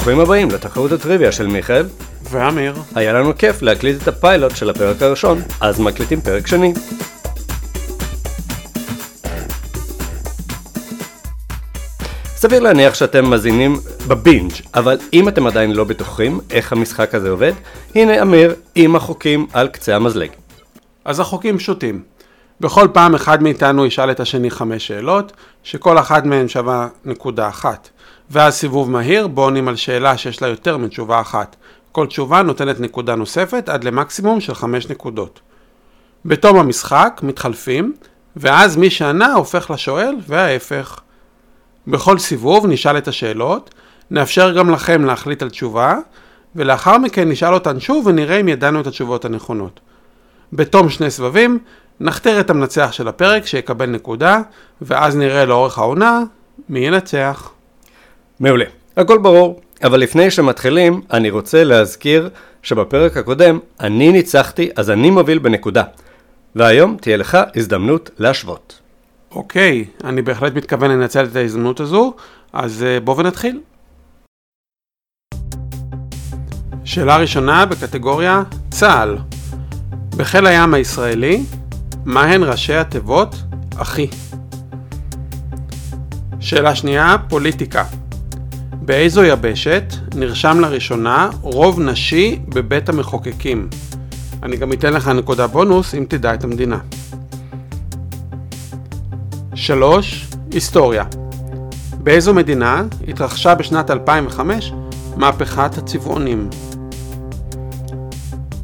ברוכים הבאים לתחרות הטריוויה של מיכאל. ואמיר. היה לנו כיף להקליט את הפיילוט של הפרק הראשון, אז מקליטים פרק שני. סביר להניח שאתם מאזינים בבינג', אבל אם אתם עדיין לא בטוחים איך המשחק הזה עובד, הנה אמיר עם החוקים על קצה המזלג. אז החוקים פשוטים. בכל פעם אחד מאיתנו ישאל את השני חמש שאלות, שכל אחת מהן שווה נקודה אחת. ואז סיבוב מהיר, בו עונים על שאלה שיש לה יותר מתשובה אחת. כל תשובה נותנת נקודה נוספת עד למקסימום של חמש נקודות. בתום המשחק מתחלפים, ואז מי שענה הופך לשואל, וההפך. בכל סיבוב נשאל את השאלות, נאפשר גם לכם להחליט על תשובה, ולאחר מכן נשאל אותן שוב ונראה אם ידענו את התשובות הנכונות. בתום שני סבבים, נכתר את המנצח של הפרק שיקבל נקודה, ואז נראה לאורך העונה מי ינצח. מעולה, הכל ברור, אבל לפני שמתחילים, אני רוצה להזכיר שבפרק הקודם אני ניצחתי, אז אני מוביל בנקודה. והיום תהיה לך הזדמנות להשוות. אוקיי, אני בהחלט מתכוון לנצל את ההזדמנות הזו, אז אה, בואו ונתחיל. שאלה ראשונה בקטגוריה צה"ל. בחיל הים הישראלי, מהן ראשי התיבות אחי? שאלה שנייה, פוליטיקה. באיזו יבשת נרשם לראשונה רוב נשי בבית המחוקקים? אני גם אתן לך נקודה בונוס אם תדע את המדינה. 3. היסטוריה באיזו מדינה התרחשה בשנת 2005 מהפכת הצבעונים?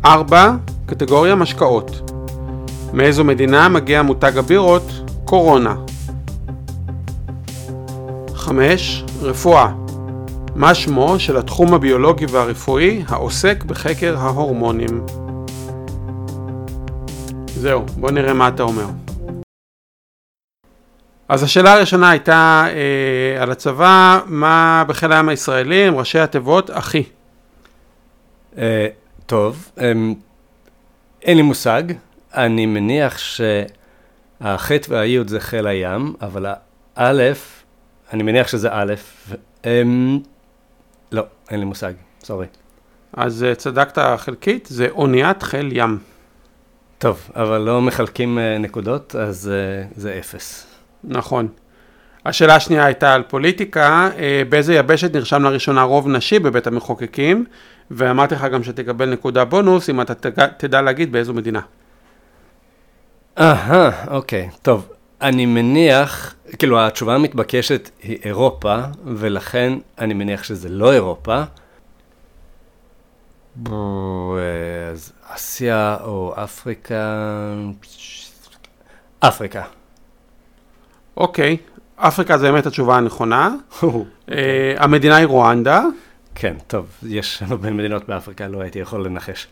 4. קטגוריה משקאות מאיזו מדינה מגיע מותג הבירות קורונה? 5. רפואה מה שמו של התחום הביולוגי והרפואי העוסק בחקר ההורמונים? זהו, בוא נראה מה אתה אומר. אז השאלה הראשונה הייתה אה, על הצבא, מה בחיל הים הישראלי הם ראשי התיבות אחי? אה, טוב, אה, אין לי מושג, אני מניח שהחטא והיוד זה חיל הים, אבל האלף, אני מניח שזה א', אה, לא, אין לי מושג, סורי. אז אה, צדקת חלקית, זה אוניית חיל ים. טוב, אבל לא מחלקים אה, נקודות, אז אה, זה אפס. נכון. השאלה השנייה הייתה על פוליטיקה, באיזה יבשת נרשם לראשונה רוב נשי בבית המחוקקים, ואמרתי לך גם שתקבל נקודה בונוס אם אתה תדע להגיד באיזו מדינה. אהה, אוקיי, טוב. אני מניח, כאילו התשובה המתבקשת היא אירופה, ולכן אני מניח שזה לא אירופה. בואו, אז אסיה או אפריקה... אפריקה. אוקיי, אפריקה זה באמת התשובה הנכונה. אה, המדינה היא רואנדה. כן, טוב, יש הרבה מדינות באפריקה, לא הייתי יכול לנחש.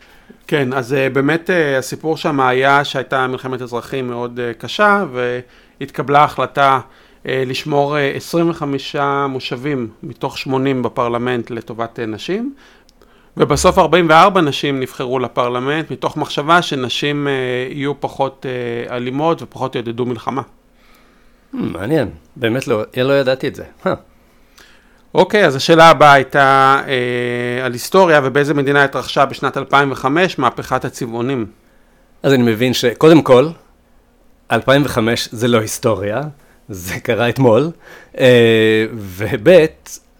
כן, אז uh, באמת uh, הסיפור שם היה שהייתה מלחמת אזרחים מאוד uh, קשה, והתקבלה החלטה לשמור uh, 25 מושבים מתוך 80 בפרלמנט לטובת נשים, ובסוף 44 נשים נבחרו לפרלמנט, מתוך מחשבה שנשים יהיו פחות אלימות ופחות יעודדו מלחמה. Hmm, מעניין, באמת לא, לא ידעתי את זה. Huh. אוקיי, אז השאלה הבאה הייתה אה, על היסטוריה ובאיזה מדינה התרחשה בשנת 2005 מהפכת הצבעונים. אז אני מבין שקודם כל, 2005 זה לא היסטוריה, זה קרה אתמול, אה, וב'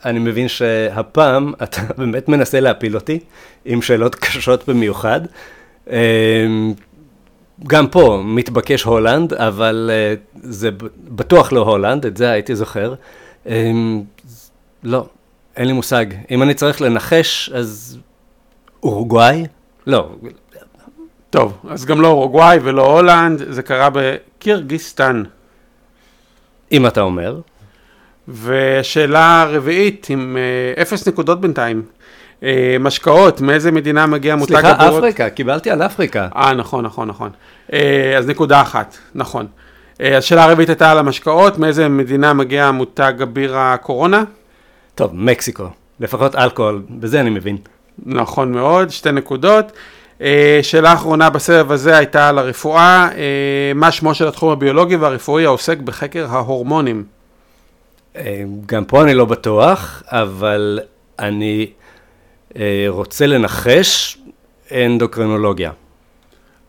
אני מבין שהפעם אתה באמת מנסה להפיל אותי עם שאלות קשות במיוחד. אה, גם פה מתבקש הולנד, אבל אה, זה בטוח לא הולנד, את זה הייתי זוכר. לא, אין לי מושג. אם אני צריך לנחש, אז אורוגוואי? לא. טוב, אז גם לא אורוגוואי ולא הולנד, זה קרה בקירגיסטן. אם אתה אומר. ושאלה רביעית, עם אה, אפס נקודות בינתיים. אה, משקאות, מאיזה מדינה מגיע מותג הבירות? סליחה, אפריקה, קיבלתי על אפריקה. אה, נכון, נכון, נכון. אה, אז נקודה אחת, נכון. השאלה הרביעית הייתה על המשקאות, מאיזה מדינה מגיע מותג הבירה קורונה? טוב, מקסיקו, לפחות אלכוהול, בזה אני מבין. נכון מאוד, שתי נקודות. שאלה אחרונה בסבב הזה הייתה על הרפואה, מה שמו של התחום הביולוגי והרפואי העוסק בחקר ההורמונים? גם פה אני לא בטוח, אבל אני אה, רוצה לנחש אנדוקרינולוגיה.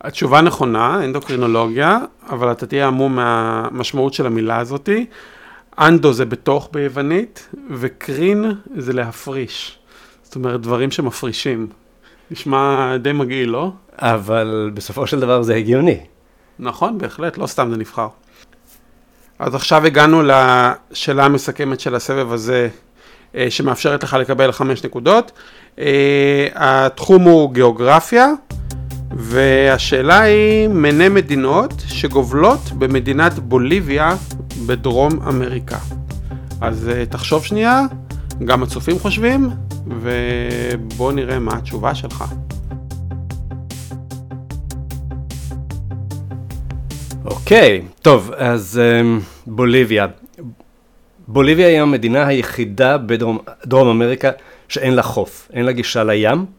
התשובה נכונה, אנדוקרינולוגיה, אבל אתה תהיה עמום מהמשמעות של המילה הזאתי. אנדו זה בתוך ביוונית, וקרין זה להפריש. זאת אומרת, דברים שמפרישים. נשמע די מגעיל, לא? אבל בסופו של דבר זה הגיוני. נכון, בהחלט, לא סתם זה נבחר. אז עכשיו הגענו לשאלה המסכמת של הסבב הזה, אה, שמאפשרת לך לקבל חמש נקודות. אה, התחום הוא גיאוגרפיה, והשאלה היא מני מדינות שגובלות במדינת בוליביה בדרום אמריקה. אז אה, תחשוב שנייה, גם הצופים חושבים, ובוא נראה מה התשובה שלך. אוקיי, טוב, אז um, בוליביה. בוליביה היא המדינה היחידה בדרום אמריקה שאין לה חוף, אין לה גישה לים.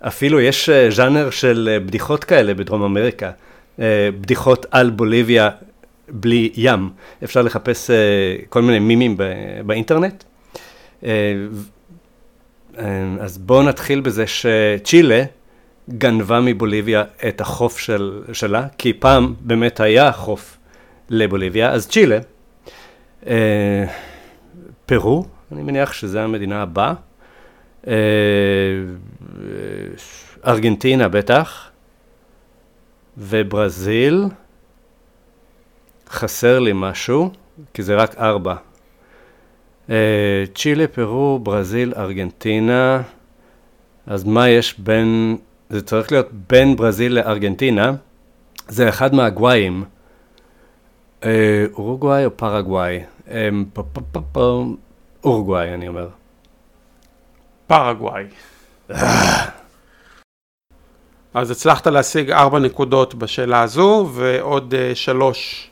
אפילו יש uh, ז'אנר של uh, בדיחות כאלה בדרום אמריקה, uh, בדיחות על בוליביה בלי ים. אפשר לחפש כל מיני מימים באינטרנט. אז בואו נתחיל בזה שצ'ילה גנבה מבוליביה את החוף של, שלה, כי פעם באמת היה חוף לבוליביה, אז צ'ילה, אה, פרו, אני מניח שזה המדינה הבאה, אה, ארגנטינה בטח, וברזיל, חסר לי משהו, כי זה רק ארבע. אה, צ'ילה, פרו, ברזיל, ארגנטינה, אז מה יש בין זה צריך להיות בין ברזיל לארגנטינה, זה אחד מהגוואים, אה, אורוגוואי או פרגוואי? אה, אורוגוואי, אני אומר. פרגוואי. אז הצלחת להשיג ארבע נקודות בשאלה הזו, ועוד uh, שלוש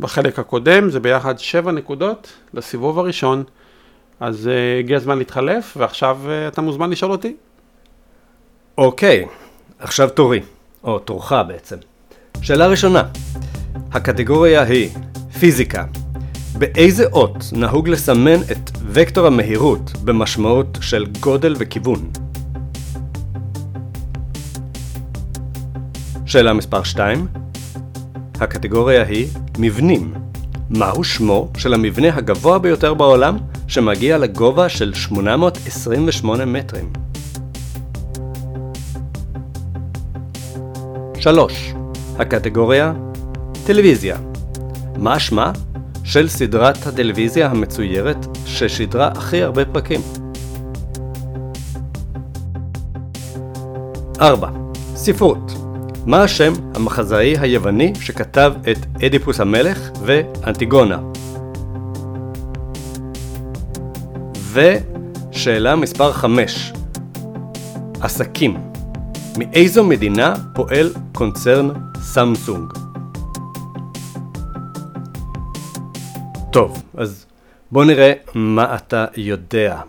בחלק הקודם, זה ביחד שבע נקודות לסיבוב הראשון. אז uh, הגיע הזמן להתחלף, ועכשיו uh, אתה מוזמן לשאול אותי. אוקיי, עכשיו תורי, או תורך בעצם. שאלה ראשונה, הקטגוריה היא פיזיקה. באיזה אות נהוג לסמן את וקטור המהירות במשמעות של גודל וכיוון? שאלה מספר 2, הקטגוריה היא מבנים. מהו שמו של המבנה הגבוה ביותר בעולם שמגיע לגובה של 828 מטרים? 3. הקטגוריה טלוויזיה. מה שמה של סדרת הטלוויזיה המצוירת ששידרה הכי הרבה פרקים? 4. ספרות. מה השם המחזאי היווני שכתב את אדיפוס המלך ואנטיגונה? ושאלה מספר 5. עסקים. מאיזו מדינה פועל קונצרן סמסונג? טוב, אז בוא נראה מה אתה יודע.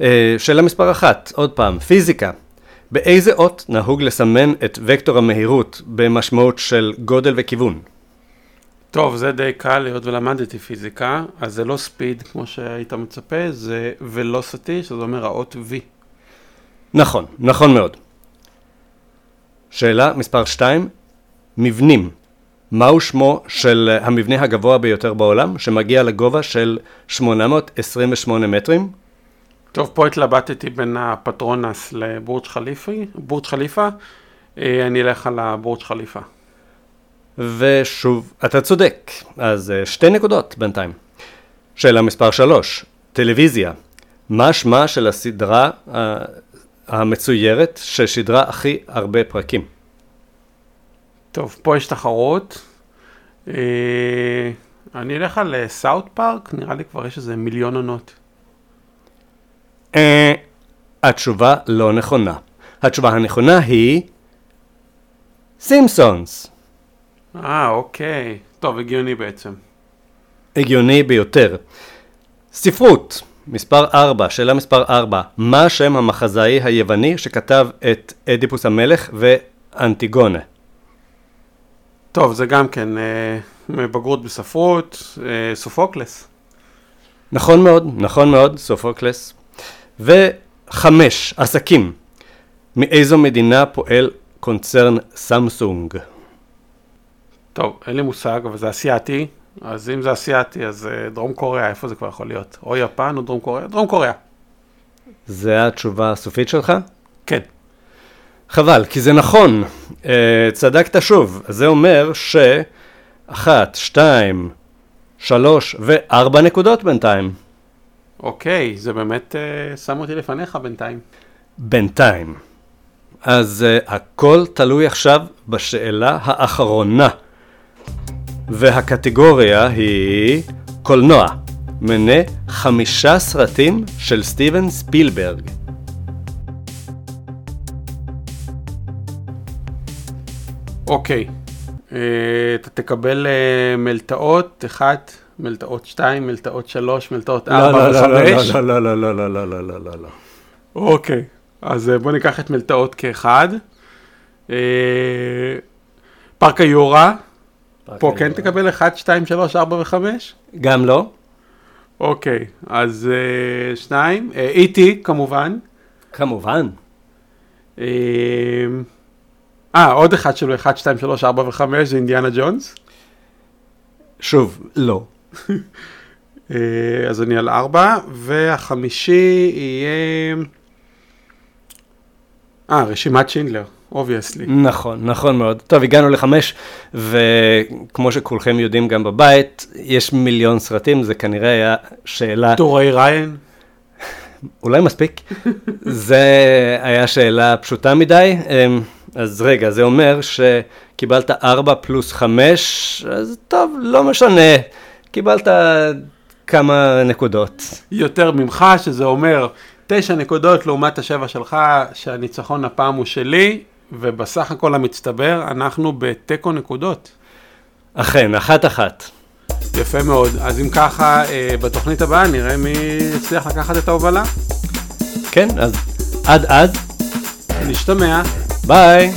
אה, שאלה מספר אחת, עוד פעם, פיזיקה. באיזה אות נהוג לסמן את וקטור המהירות במשמעות של גודל וכיוון? טוב, זה די קל, היות ולמדתי פיזיקה, אז זה לא ספיד כמו שהיית מצפה, זה ולוסיטי, שזה אומר האות V. נכון, נכון מאוד. שאלה מספר 2, מבנים. מהו שמו של המבנה הגבוה ביותר בעולם, שמגיע לגובה של 828 מטרים? טוב, פה התלבטתי בין הפטרונס לבורג' חליפי, בורג' חליפה, אה, אני אלך על הבורג' חליפה. ושוב, אתה צודק, אז אה, שתי נקודות בינתיים. שאלה מספר 3, טלוויזיה. מה שמה של הסדרה אה, המצוירת ששידרה הכי הרבה פרקים. טוב, פה יש תחרות. אה, אני אלך על סאוט פארק, נראה לי כבר יש איזה מיליון עונות. אה, התשובה לא נכונה. התשובה הנכונה היא סימפסונס. אה, אוקיי. טוב, הגיוני בעצם. הגיוני ביותר. ספרות. מספר 4, שאלה מספר 4, מה שם המחזאי היווני שכתב את אדיפוס המלך ואנטיגונה? טוב, זה גם כן אה, בגרות בספרות, אה, סופוקלס. נכון מאוד, נכון מאוד, סופוקלס. חמש, עסקים. מאיזו מדינה פועל קונצרן סמסונג? טוב, אין לי מושג, אבל זה אסיאתי. אז אם זה אסיאתי, אז אה, דרום קוריאה, איפה זה כבר יכול להיות? או יפן או דרום קוריאה? דרום קוריאה. זה התשובה הסופית שלך? כן. חבל, כי זה נכון. אה, צדקת שוב. זה אומר שאחת, שתיים, שלוש וארבע נקודות בינתיים. אוקיי, זה באמת אה, שם אותי לפניך בינתיים. בינתיים. אז uh, הכל תלוי עכשיו בשאלה האחרונה. והקטגוריה היא קולנוע. מנה חמישה סרטים של סטיבן ספילברג. אוקיי. אה, אתה תקבל אה, מלטעות, אחת, מלטעות שתיים, מלטעות שלוש, מלטעות לא, ארבע לא, לא, וחמש. לא, לא, לא, לא, לא, לא, לא, לא, לא, לא. אוקיי, אז אה, בוא ניקח את מלטעות כאחד. אה, פארק היורה, פה כן תקבל 1, 2, 3, 4 ו-5? גם לא? אוקיי, אז אה, שניים. אה, איטי, כמובן. כמובן. אה, אה, עוד אחד שלו, 1, 2, 3, 4 ו-5, זה אינדיאנה ג'ונס. שוב, לא. אה, אז אני על 4, והחמישי יהיה... אה, רשימת שינדלר, obviously. נכון, נכון מאוד. טוב, הגענו לחמש, וכמו שכולכם יודעים גם בבית, יש מיליון סרטים, זה כנראה היה שאלה, טורי ריין. אולי מספיק? זה היה שאלה פשוטה מדי, אמ, אז רגע, זה אומר שקיבלת 4 פלוס 5, אז טוב, לא משנה, קיבלת כמה נקודות. יותר ממך, שזה אומר תשע נקודות לעומת השבע שלך, שהניצחון הפעם הוא שלי, ובסך הכל המצטבר אנחנו בתיקו נקודות. אכן, אחת-אחת. יפה מאוד. אז אם ככה, אה, בתוכנית הבאה נראה מי יצליח לקחת את ההובלה. כן, אז עד עד, נשתמע. Bye.